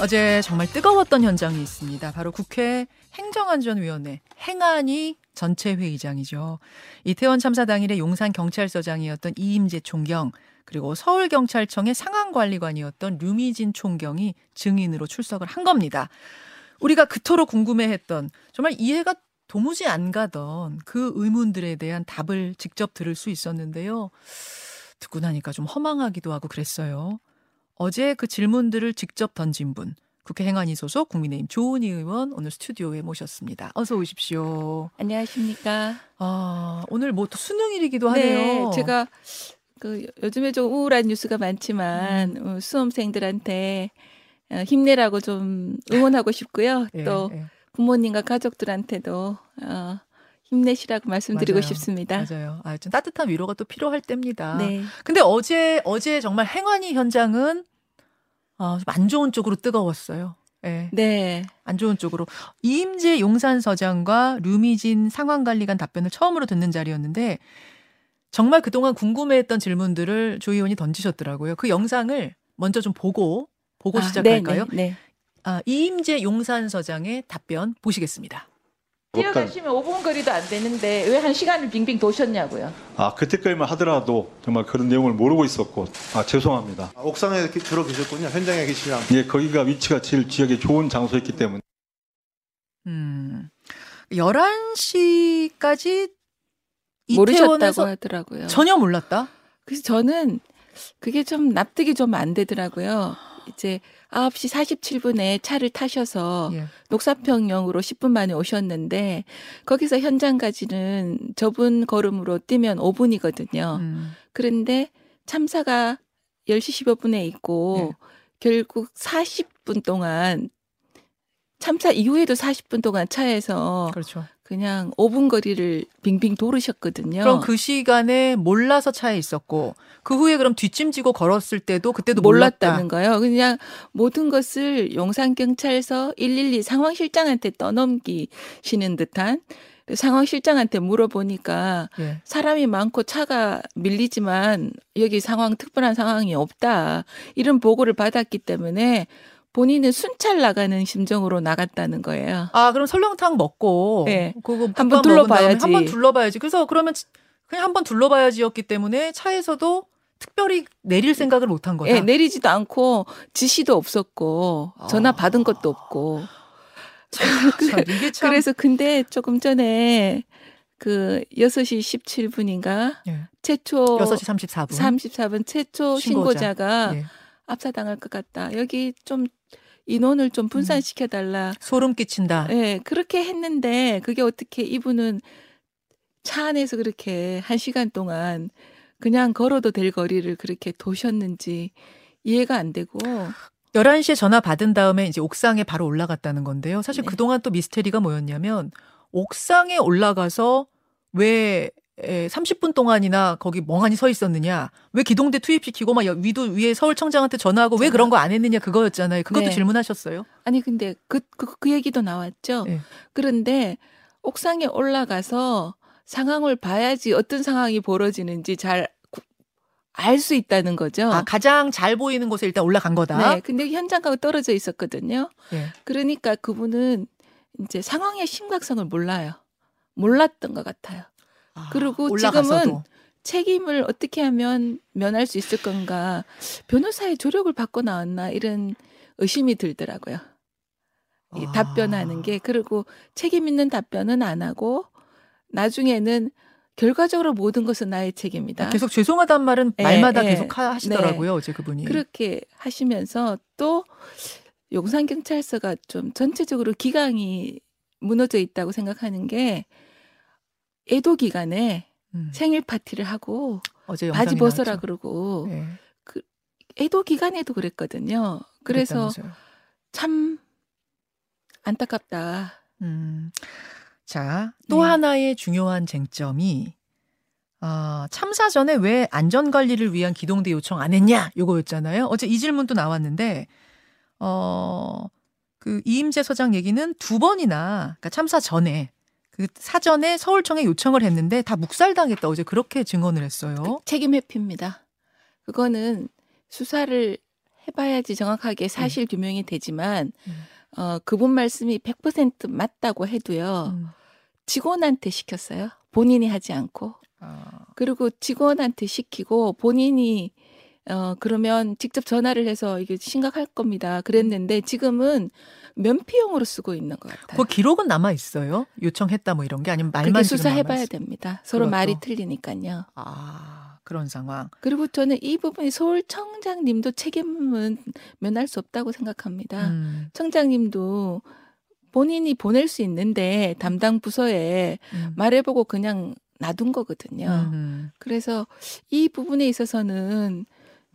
어제 정말 뜨거웠던 현장이 있습니다. 바로 국회 행정안전위원회 행안위 전체 회의장이죠. 이태원 참사 당일에 용산 경찰서장이었던 이임재 총경 그리고 서울 경찰청의 상황관리관이었던 류미진 총경이 증인으로 출석을 한 겁니다. 우리가 그토록 궁금해했던 정말 이해가 도무지 안 가던 그 의문들에 대한 답을 직접 들을 수 있었는데요. 듣고 나니까 좀 허망하기도 하고 그랬어요. 어제 그 질문들을 직접 던진 분, 국회 행안위 소속 국민의힘 조은희 의원 오늘 스튜디오에 모셨습니다. 어서 오십시오. 안녕하십니까. 아, 오늘 뭐 또 수능일이기도 하네요. 네, 제가 그 요즘에 좀 우울한 뉴스가 많지만 음. 어, 수험생들한테 어, 힘내라고 좀 응원하고 싶고요. 예, 또 예, 부모님과 가족들한테도 어, 힘내시라고 말씀드리고 맞아요. 싶습니다. 맞아요. 아, 좀 따뜻한 위로가 또 필요할 때입니다. 네. 근데 어제 어제 정말 행안위 현장은 아, 좀안 좋은 쪽으로 뜨거웠어요. 예. 네. 안 좋은 쪽으로 이임재 용산 서장과 류미진 상황관리관 답변을 처음으로 듣는 자리였는데 정말 그동안 궁금해했던 질문들을 조 의원이 던지셨더라고요. 그 영상을 먼저 좀 보고 보고 아, 시작할까요? 네, 네, 아, 이임재 용산 서장의 답변 보시겠습니다. 뛰어가시면 5분 거리도 안 되는데 왜 한 시간을 빙빙 도셨냐고요. 아 그때까지만 하더라도 정말 그런 내용을 모르고 있었고 아 죄송합니다. 아, 옥상에 이렇게 주로 계셨군요. 현장에 계시랑. 예 거기가 위치가 제일 지역에 좋은 장소였기 때문에 음. 11시까지 모르셨다고 이태원에서 하더라고요. 전혀 몰랐다? 그래서 저는 그게 좀 납득이 좀 안 되더라고요. 이제 9시 47분에 차를 타셔서 예. 녹사평역으로 10분 만에 오셨는데 거기서 현장까지는 좁은 걸음으로 뛰면 5분이거든요. 음. 그런데 참사가 10시 15분에 있고 네. 결국 40분 동안 참사 이후에도 40분 동안 차에서 그렇죠. 그냥 5분 거리를 빙빙 도르셨거든요. 그럼 그 시간에 몰라서 차에 있었고 그 후에 그럼 뒷짐지고 걸었을 때도 그때도 몰랐다는 몰랐다. 거예요. 그냥 모든 것을 용산 경찰서 112 상황실장한테 떠넘기시는 듯한 상황실장한테 물어보니까 예. 사람이 많고 차가 밀리지만 여기 상황 특별한 상황이 없다 이런 보고를 받았기 때문에 본인은 순찰 나가는 심정으로 나갔다는 거예요. 아 그럼 설렁탕 먹고 네. 그거 한번 둘러봐야지. 한번 둘러봐야지. 그래서 그러면 그냥 한번 둘러봐야지였기 때문에 차에서도 특별히 내릴 생각을 못 한 거다. 예, 내리지도 않고 지시도 없었고 전화 아. 받은 것도 없고 참, 이게 참 그래서 근데 조금 전에 그 6시 17분인가 예. 최초 6시 34분. 34분 최초 신고자. 신고자가 예. 압사당할 것 같다. 여기 좀 인원을 좀 분산시켜 달라. 소름 끼친다. 예, 그렇게 했는데 그게 어떻게 이분은 차 안에서 그렇게 한 시간 동안 그냥 걸어도 될 거리를 그렇게 도셨는지 이해가 안 되고 11시에 전화 받은 다음에 이제 옥상에 바로 올라갔다는 건데요. 사실 네. 그동안 또 미스테리가 뭐였냐면 옥상에 올라가서 왜 에, 30분 동안이나 거기 멍하니 서 있었느냐? 왜 기동대 투입시키고 막 여- 위도 위에 서울청장한테 전화하고 왜 그런 거 안 했느냐 그거였잖아요. 그것도 네. 질문하셨어요. 아니 근데 그그 그 얘기도 나왔죠. 네. 그런데 옥상에 올라가서 상황을 봐야지 어떤 상황이 벌어지는지 잘 알수 있다는 거죠. 아, 가장 잘 보이는 곳에 일단 올라간 거다. 네, 근데 현장하고 떨어져 있었거든요. 예. 그러니까 그분은 이제 상황의 심각성을 몰라요. 몰랐던 것 같아요. 아, 그리고 올라가서도. 지금은 책임을 어떻게 하면 면할 수 있을 건가 변호사의 조력을 받고 나왔나 이런 의심이 들더라고요. 이 아. 답변하는 게 그리고 책임 있는 답변은 안 하고 나중에는 결과적으로 모든 것은 나의 책임이다. 계속 죄송하단 말은 예, 말마다 예. 계속 하- 하시더라고요. 어제 그분이. 그렇게 하시면서 또 용산 경찰서가 좀 전체적으로 기강이 무너져 있다고 생각하는 게 애도 기간에 음, 생일 파티를 하고 어제 바지 벗어라 나왔죠. 그러고 예. 애도 기간에도 그랬거든요. 그래서 그랬다면서요. 참 안타깝다. 음. 자, 또 네. 하나의 중요한 쟁점이 아, 참사 전에 왜 안전 관리를 위한 기동대 요청 안 했냐? 요거였잖아요. 어제 이 질문도 나왔는데 어, 그 이임재 서장 얘기는 두 번이나 그러니까 참사 전에 그 사전에 서울청에 요청을 했는데 다 묵살당했다. 어제 그렇게 증언을 했어요. 책임 회피입니다. 그거는 수사를 해봐야지 정확하게 사실 규명이 되지만 음. 어 그분 말씀이 100% 맞다고 해도요 음. 직원한테 시켰어요 본인이 하지 않고 아, 그리고 직원한테 시키고 본인이 어 그러면 직접 전화를 해서 이게 심각할 겁니다 그랬는데 지금은 면피용으로 쓰고 있는 것 같아요. 그 기록은 남아 있어요? 요청했다 뭐 이런 게 아니면 말만 수사해봐야? 됩니다. 서로 그것도. 말이 틀리니까요. 아 그런 상황. 그리고 저는 이 부분이 서울 청장님도 책임은 면할 수 없다고 생각합니다. 음, 청장님도 본인이 보낼 수 있는데 담당 부서에 음. 말해보고 그냥 놔둔 거거든요. 음. 그래서 이 부분에 있어서는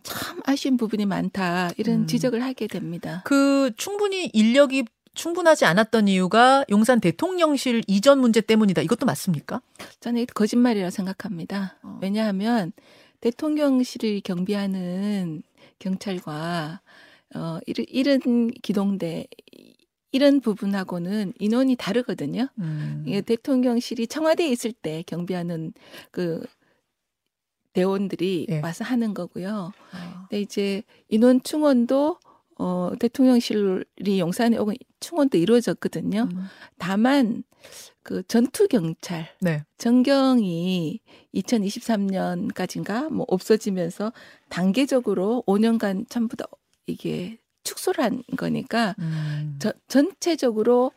참 아쉬운 부분이 많다 이런 음. 지적을 하게 됩니다. 그 충분히 인력이 충분하지 않았던 이유가 용산 대통령실 이전 문제 때문이다. 이것도 맞습니까? 저는 거짓말이라고 생각합니다. 어. 왜냐하면 대통령실을 경비하는 경찰과 어 이런, 기동대 이런 부분하고는 인원이 다르거든요. 음. 대통령실이 청와대에 있을 때 경비하는 그 대원들이 예. 와서 하는 거고요. 아, 근데 이제 인원 충원도 어 대통령실이 용산에 오고 충원도 이루어졌거든요. 음. 다만 그 전투 경찰 네. 전경이 2023년까지인가 뭐 없어지면서 단계적으로 5년간 전부 다 이게 축소를 한 거니까 음. 저, 전체적으로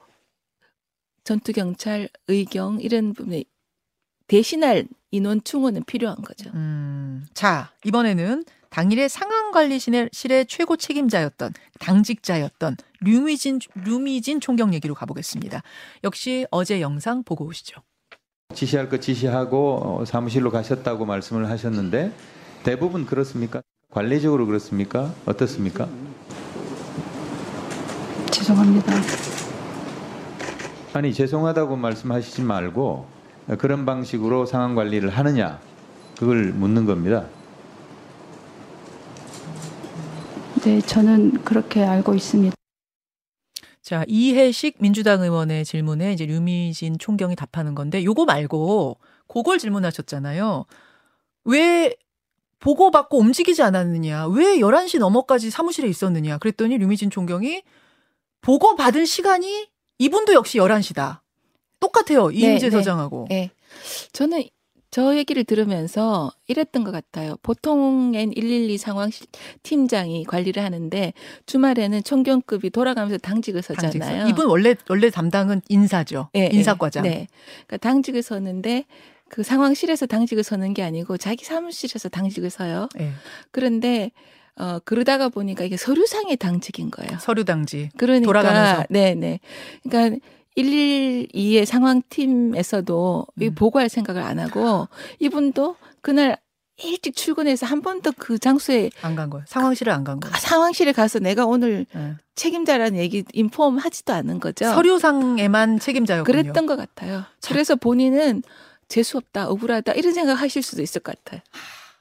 전투 경찰 의경 이런 부분에 대신할 인원 충원은 필요한 거죠. 음. 자, 이번에는 당일의 상황관리실의 최고 책임자였던 당직자였던 류미진 류미진 총경 얘기로 가보겠습니다. 역시 어제 영상 보고 오시죠. 지시할 것 지시하고 어, 사무실로 가셨다고 말씀을 하셨는데 대부분 그렇습니까? 관리적으로 그렇습니까? 어떻습니까? 죄송합니다. 아니 죄송하다고 말씀하시지 말고 어, 그런 방식으로 상황 관리를 하느냐 그걸 묻는 겁니다. 네, 저는 그렇게 알고 있습니다. 자, 이해식 민주당 의원의 질문에 이제 류미진 총경이 답하는 건데 요거 말고 그걸 질문하셨잖아요. 왜 보고받고 움직이지 않았느냐? 왜 11시 넘어까지 사무실에 있었느냐? 그랬더니 류미진 총경이 보고받은 시간이 이분도 역시 11시다. 똑같아요. 이임재 네. 서장하고. 예. 저는 저 얘기를 들으면서 이랬던 것 같아요. 보통엔 112 상황 팀장이 관리를 하는데 주말에는 총경급이 돌아가면서 당직을 당직서. 서잖아요. 이분 원래 원래 담당은 인사죠. 예, 인사과장. 예, 네. 그러니까 당직을 서는데 그 상황실에서 당직을 서는 게 아니고 자기 사무실에서 당직을 서요. 예. 그런데 어 그러다가 보니까 이게 서류상의 당직인 거예요. 서류 당지. 그러니까 돌아가면서. 네, 네. 그러니까 112의 상황팀에서도 이 음. 보고할 생각을 안 하고 이분도 그날 일찍 출근해서 한 번도 그 장소에 안 간 거예요. 상황실을 안 간 거예요. 상황실에 가서 내가 오늘 예. 책임자라는 얘기 인폼 하지도 않은 거죠. 서류상에만 책임자였군요. 그랬던 것 같아요. 그래서 본인은 재수 없다, 억울하다 이런 생각 하실 수도 있을 것 같아요.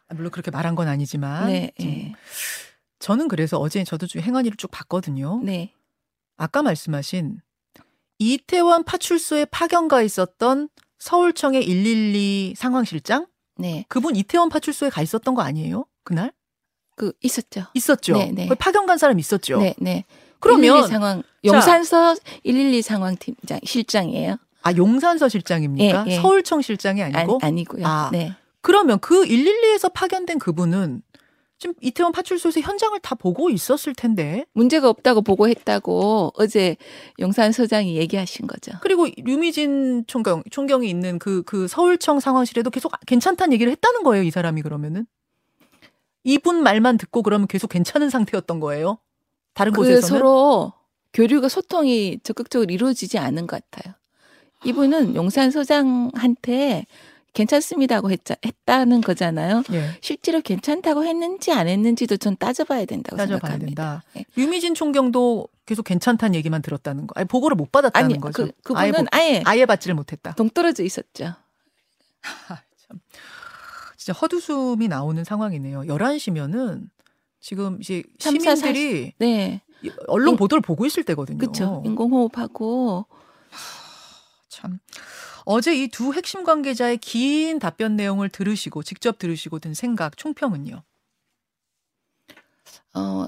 아, 물론 그렇게 말한 건 아니지만 네, 좀 예. 저는 그래서 어제 저도 좀 행안위를 쭉 봤거든요. 네, 아까 말씀하신 이태원 파출소에 파견가 있었던 서울청의 112 상황실장 네. 그분 이태원 파출소에 가 있었던 거 아니에요? 그날 그 있었죠. 있었죠. 네, 네. 파견 간 사람 있었죠. 네, 네. 그러면 112 상황 용산서 112 상황 팀장 실장이에요. 아 용산서 실장입니까? 예, 예. 서울청 실장이 아니고 아니, 아니고요. 아. 네. 그러면 그 112에서 파견된 그분은 지금 이태원 파출소에서 현장을 다 보고 있었을 텐데 문제가 없다고 보고했다고 어제 용산 서장이 얘기하신 거죠. 그리고 류미진 총경 총경이 있는 그그 서울청 상황실에도 계속 괜찮다는 얘기를 했다는 거예요, 이 사람이 그러면은 이분 말만 듣고 그러면 계속 괜찮은 상태였던 거예요. 다른 그 곳에서는 서로 교류가 소통이 적극적으로 이루어지지 않은 것 같아요. 이분은 용산 서장한테 괜찮습니다고 했자, 했다는 거잖아요. 예, 실제로 괜찮다고 했는지 안 했는지도 전 따져봐야 된다고 따져봐야 생각합니다. 된다. 예. 류미진 총경도 계속 괜찮다는 얘기만 들었다는 거. 아니 보고를 못 받았다는 아니, 거죠. 그, 그분은 아예, 보- 아예 아예 받지를 못했다. 동떨어져 있었죠. 아, 참. 진짜 헛웃음이 나오는 상황이네요. 11시면은 지금 이제 시민들이 네. 이- 언론 인- 보도를 보고 있을 때거든요. 그렇죠. 인공호흡하고 참. 어제 이 두 핵심 관계자의 긴 답변 내용을 들으시고 직접 들으시고 든 생각 총평은요. 어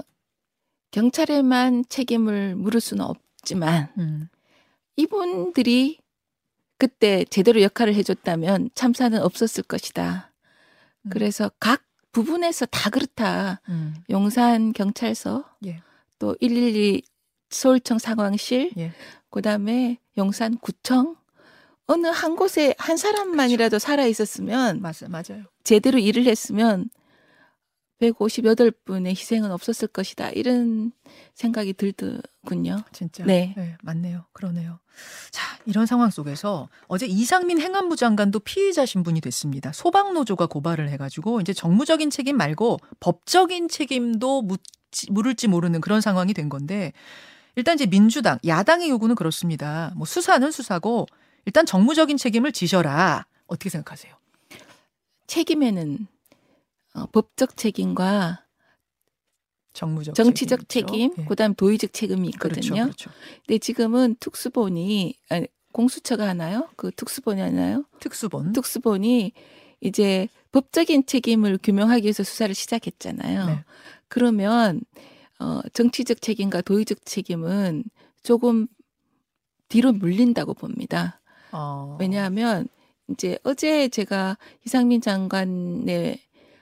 경찰에만 책임을 물을 수는 없지만 음. 이분들이 그때 제대로 역할을 해줬다면 참사는 없었을 것이다. 음. 그래서 각 부분에서 다 그렇다. 음. 용산 경찰서, 예. 또112 서울청 상황실, 예. 그다음에 용산 구청 어느 한 곳에 한 사람만이라도 살아 있었으면 맞 맞아요. 제대로 일을 했으면 158분의 희생은 없었을 것이다. 이런 생각이 들더군요. 진짜. 네. 맞네요. 그러네요. 자, 이런 상황 속에서 어제 이상민 행안부 장관도 피의자 신분이 됐습니다. 소방노조가 고발을 해가지고 이제 정무적인 책임 말고 법적인 책임도 묻지, 물을지 모르는 그런 상황이 된 건데 일단 이제 민주당, 야당의 요구는 그렇습니다. 뭐 수사는 수사고 일단 정무적인 책임을 지셔라. 어떻게 생각하세요? 책임에는 어, 법적 책임과 정무적 정치적 책임, 책임, 있죠? 예. 그다음 도의적 책임이 있거든요. 그렇죠, 그렇죠. 근데 지금은 특수본이 아니, 공수처가 하나요? 그 특수본이 하나요? 특수본. 특수본이 이제 법적인 책임을 규명하기 위해서 수사를 시작했잖아요. 네. 그러면 어, 정치적 책임과 도의적 책임은 조금 뒤로 물린다고 봅니다. 어. 왜냐하면 이제 어제 제가 이상민 장관의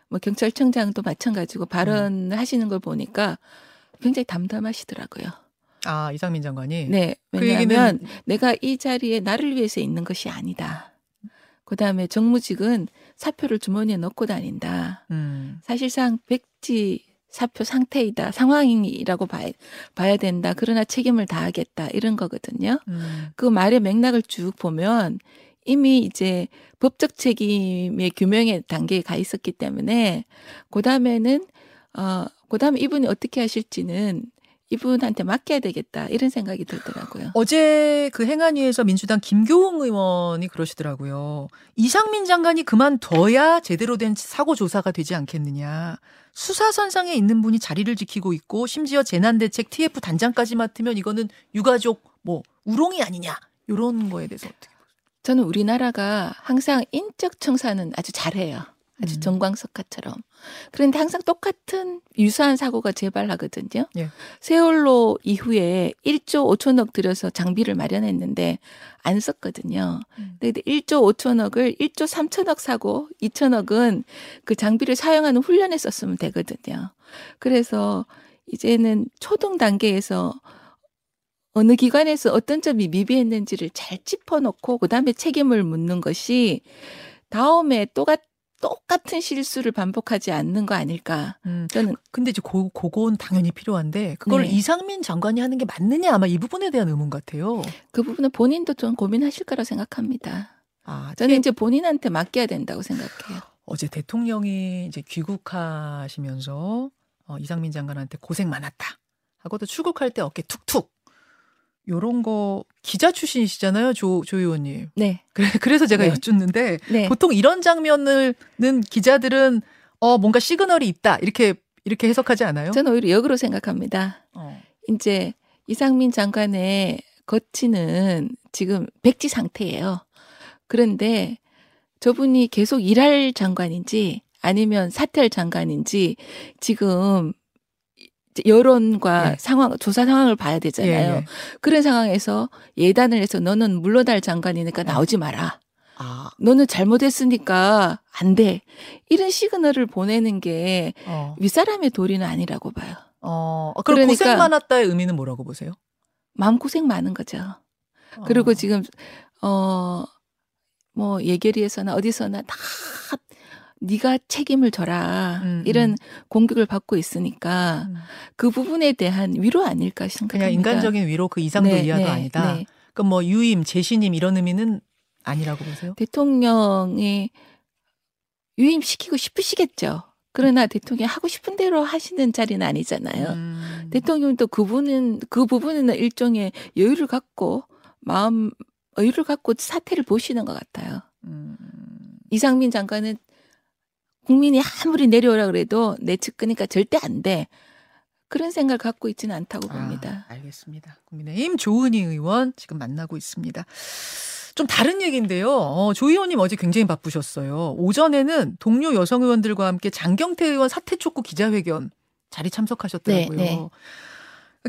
뭐 경찰청장도 마찬가지고 발언을 하시는 걸 보니까 굉장히 담담하시더라고요. 아 이상민 장관이. 네, 그 왜냐하면 얘기는 내가 이 자리에 나를 위해서 있는 것이 아니다. 그다음에 정무직은 사표를 주머니에 넣고 다닌다. 음. 사실상 백지 사표 상태이다. 상황이라고 봐야, 봐야 된다. 그러나 책임을 다하겠다. 이런 거거든요. 음. 그 말의 맥락을 쭉 보면 이미 이제 법적 책임의 규명의 단계에 가 있었기 때문에 그 다음에는 어 그 다음에 이분이 어떻게 하실지는 이분한테 맡겨야 되겠다 이런 생각이 들더라고요. 어제 그 행안위에서 민주당 김교웅 의원이 그러시더라고요. 이상민 장관이 그만둬야 제대로 된 사고 조사가 되지 않겠느냐. 수사선상에 있는 분이 자리를 지키고 있고 심지어 재난대책 TF 단장까지 맡으면 이거는 유가족 뭐 우롱이 아니냐. 요런 거에 대해서 어떻게? 저는 우리나라가 항상 인적 청산은 아주 잘해요. 아주 음. 정광석화처럼. 그런데 항상 똑같은 유사한 사고가 재발하거든요. 예. 세월로 이후에 1조 5천억 들여서 장비를 마련했는데 안 썼거든요. 음. 근데 1조 5천억을 1조 3천억 사고 2천억은 그 장비를 사용하는 훈련에 썼으면 되거든요. 그래서 이제는 초등 단계에서 어느 기관에서 어떤 점이 미비했는지를 잘 짚어놓고 그다음에 책임을 묻는 것이 다음에 또가 똑같은 실수를 반복하지 않는 거 아닐까. 음. 저는 근데 이제 고, 그건 당연히 필요한데 그걸 네. 이상민 장관이 하는 게 맞느냐 아마 이 부분에 대한 의문 같아요. 그 부분은 본인도 좀 고민하실 거라 생각합니다. 아, 저는 이제 본인한테 맡겨야 된다고 생각해요. 어제 대통령이 이제 귀국하시면서 어, 이상민 장관한테 고생 많았다 하고도 출국할 때 어깨 툭툭 요런 거 기자 출신이시잖아요 조, 조 의원님 네. 그래, 그래 서 제가 네. 여쭙는데 네. 보통 이런 장면을는 기자들은 어 뭔가 시그널이 있다 이렇게 이렇게 해석하지 않아요? 저는 오히려 역으로 생각합니다. 어. 이제 이상민 장관의 거치는 지금 백지 상태예요. 그런데 저분이 계속 일할 장관인지 아니면 사퇴할 장관인지 지금 여론과 예. 상황 조사 상황을 봐야 되잖아요. 예, 예. 그런 상황에서 예단을 해서 너는 물러날 장관이니까 네. 나오지 마라. 아, 너는 잘못했으니까 안 돼. 이런 시그널을 보내는 게 어. 윗사람의 도리는 아니라고 봐요. 어, 그럼 그러니까- 고생 많았다의 의미는 뭐라고 보세요? 마음 고생 많은 거죠. 그리고 어. 지금 어 뭐 예결위에서나 어디서나 다 네가 책임을 져라 음, 이런 음. 공격을 받고 있으니까 음. 그 부분에 대한 위로 아닐까 생각합니다. 그냥 인간적인 위로 그 이상도 네, 이하도 네, 아니다. 네. 그럼 뭐 유임, 재신임 이런 의미는 아니라고 보세요? 대통령이 유임시키고 싶으시겠죠. 그러나 대통령이 하고 싶은 대로 하시는 자리는 아니잖아요. 음. 대통령도 그분은 그 부분에는 일종의 여유를 갖고 마음 여유를 갖고 사태를 보시는 것 같아요. 음. 이상민 장관은 국민이 아무리 내려오라 그래도 내측 끄니까 절대 안 돼. 그런 생각을 갖고 있지는 않다고 봅니다. 아, 알겠습니다. 국민의힘 조은희 의원 지금 만나고 있습니다. 좀 다른 얘기인데요. 어, 조 의원님 어제 굉장히 바쁘셨어요. 오전에는 동료 여성 의원들과 함께 장경태 의원 사퇴 촉구 기자회견 자리 참석하셨더라고요. 네, 네.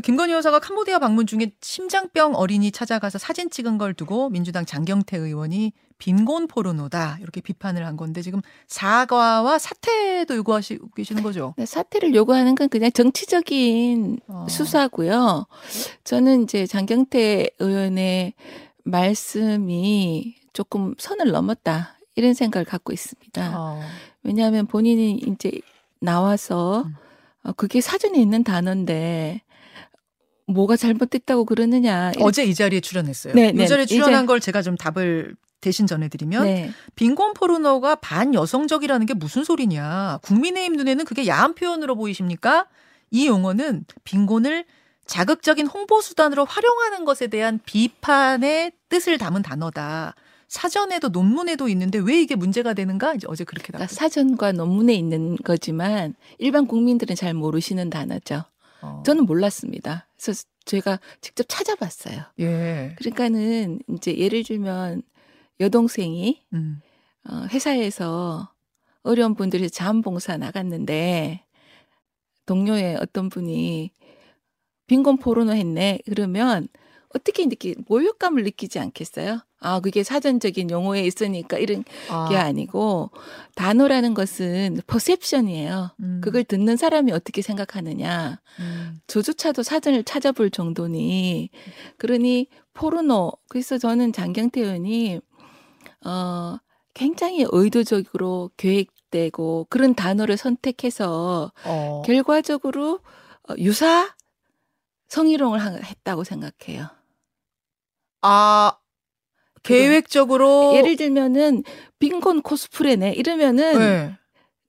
김건희 여사가 캄보디아 방문 중에 심장병 어린이 찾아가서 사진 찍은 걸 두고 민주당 장경태 의원이 빈곤 포르노다 이렇게 비판을 한 건데 지금 사과와 사퇴도 요구하시고 계시는 거죠. 네, 사퇴를 요구하는 건 그냥 정치적인 어. 수사고요. 저는 이제 장경태 의원의 말씀이 조금 선을 넘었다 이런 생각을 갖고 있습니다. 어. 왜냐하면 본인이 이제 나와서 음. 어, 그게 사전에 있는 단어인데 뭐가 잘못됐다고 그러느냐. 어제 이 자리에 출연했어요. 네, 이 네. 자리에 출연한 이제- 걸 제가 좀 답을 대신 전해드리면 네. 빈곤 포르노가 반여성적이라는 게 무슨 소리냐. 국민의힘 눈에는 그게 야한 표현으로 보이십니까? 이 용어는 빈곤을 자극적인 홍보 수단으로 활용하는 것에 대한 비판의 뜻을 담은 단어다. 사전에도 논문에도 있는데 왜 이게 문제가 되는가? 이제 어제 그렇게 그러니까 나왔어요. 사전과 논문에 있는 거지만 일반 국민들은 잘 모르시는 단어죠. 어. 저는 몰랐습니다. 그래서 제가 직접 찾아봤어요. 예. 그러니까는 이제 예를 들면 여동생이 음. 어, 회사에서 어려운 분들이 자원봉사 나갔는데 동료의 어떤 분이 빈곤 포르노 했네 그러면 어떻게 느끼 모욕감을 느끼지 않겠어요? 아 그게 사전적인 용어에 있으니까 이런 아. 게 아니고 단어라는 것은 퍼셉션이에요. 음. 그걸 듣는 사람이 어떻게 생각하느냐. 음. 저조차도 사전을 찾아볼 정도니 그러니 포르노 그래서 저는 장경태 의원이 어 굉장히 의도적으로 계획되고 그런 단어를 선택해서 어. 결과적으로 어, 유사 성희롱을 하- 했다고 생각해요. 아 계획적으로 예를 들면은 빈곤 코스프레네 이러면은 네.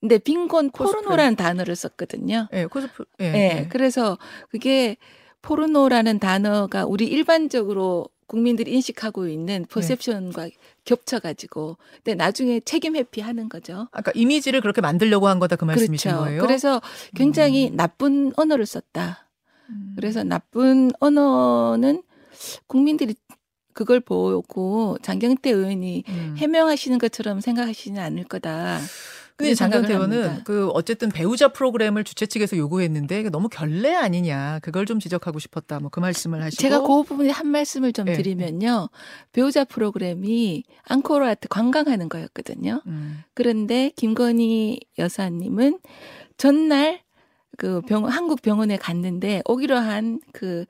근데 빈곤. 포르노라는 단어를 썼거든요. 예, 코스프 예. 예. 예. 그래서 그게 포르노라는 단어가 우리 일반적으로 국민들이 인식하고 네. 있는 퍼셉션과 겹쳐가지고, 근데 나중에 책임 회피하는 거죠. 아까 이미지를 그렇게 만들려고 한 거다 그 말씀이신 그렇죠. 거예요. 그래서 굉장히 나쁜 언어를 썼다. 음. 그래서 나쁜 언어는 국민들이 그걸 보고 장경태 의원이 음. 해명하시는 것처럼 생각하시지는 않을 거다. 근데 장경태 의원은. 그 어쨌든 배우자 프로그램을 주최 측에서 요구했는데 너무 결례 아니냐 그걸 좀 지적하고 싶었다 뭐 그 말씀을 하시고 제가 그 부분에 한 말씀을 좀 네. 드리면요. 배우자 프로그램이 앙코르와트 관광하는 거였거든요. 음. 그런데 김건희 여사님은 전날 그 병, 한국 병원에 갔는데 오기로 한 그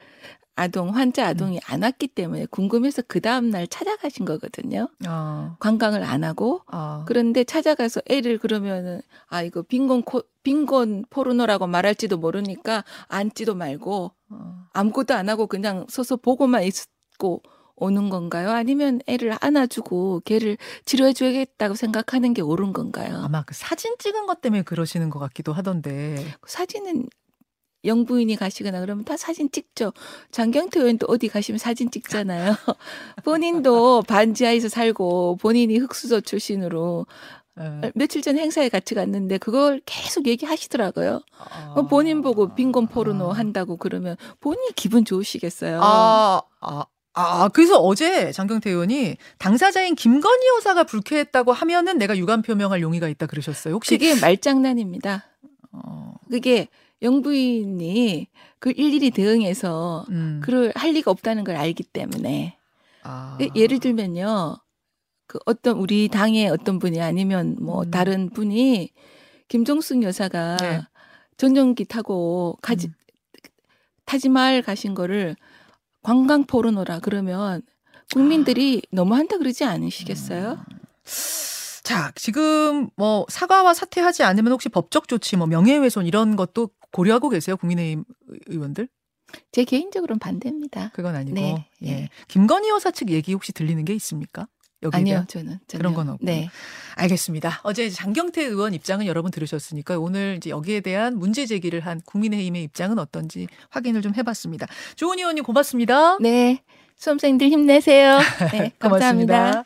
아동, 환자 아동이 안 왔기 때문에 궁금해서 그 다음 날 찾아가신 거거든요. 아, 관광을 안 하고. 아. 그런데 찾아가서 애를 그러면은 아 이거 빈곤 코, 빈곤 포르노라고 말할지도 모르니까 앉지도 말고 어. 아무것도 안 하고 그냥 서서 보고만 있고 오는 건가요? 아니면 애를 안아주고 걔를 치료해줘야겠다고 생각하는 게 옳은 건가요? 아마 그 사진 찍은 것 때문에 그러시는 것 같기도 하던데. 사진은 영부인이 가시거나 그러면 다 사진 찍죠. 장경태 의원도 어디 가시면 사진 찍잖아요. 본인도 반지하에서 살고 본인이 흑수저 출신으로 예. 며칠 전 행사에 같이 갔는데 그걸 계속 얘기하시더라고요. 아. 어, 본인 보고 빈곤 포르노 한다고 그러면 본인이 기분 좋으시겠어요. 아, 아, 아, 그래서 어제 장경태 의원이 당사자인 김건희 여사가 불쾌했다고 하면은 내가 유감 표명할 용의가 있다 그러셨어요. 혹시 그게 말장난입니다. 어, 그게 영부인이 그 일일이 대응해서 음. 그럴 할 리가 없다는 걸 알기 때문에 아. 예- 예를 들면요. 그 어떤 우리 당의 어떤 분이 아니면 뭐 음. 다른 분이 김종숙 여사가 네. 전용기 타고 가지 음. 타지마을 가신 거를 관광 포르노라 그러면 국민들이 너무 한다 그러지 않으시겠어요? 자, 지금 뭐 사과와 사퇴하지 않으면 혹시 법적 조치, 뭐 명예훼손 이런 것도 고려하고 계세요, 국민의힘 의원들? 제 개인적으로는 반대입니다. 그건 아니고. 네, 예. 네. 김건희 여사 측 얘기 혹시 들리는 게 있습니까? 여기에 아니요? 저는 전혀. 그런 건 없고. 네. 알겠습니다. 어제 장경태 의원 입장은 여러분 들으셨으니까 오늘 이제 여기에 대한 문제 제기를 한 국민의힘의 입장은 어떤지 확인을 좀 해봤습니다. 조은 의원님 고맙습니다. 네. 수험생들 힘내세요. 네, 감사합니다.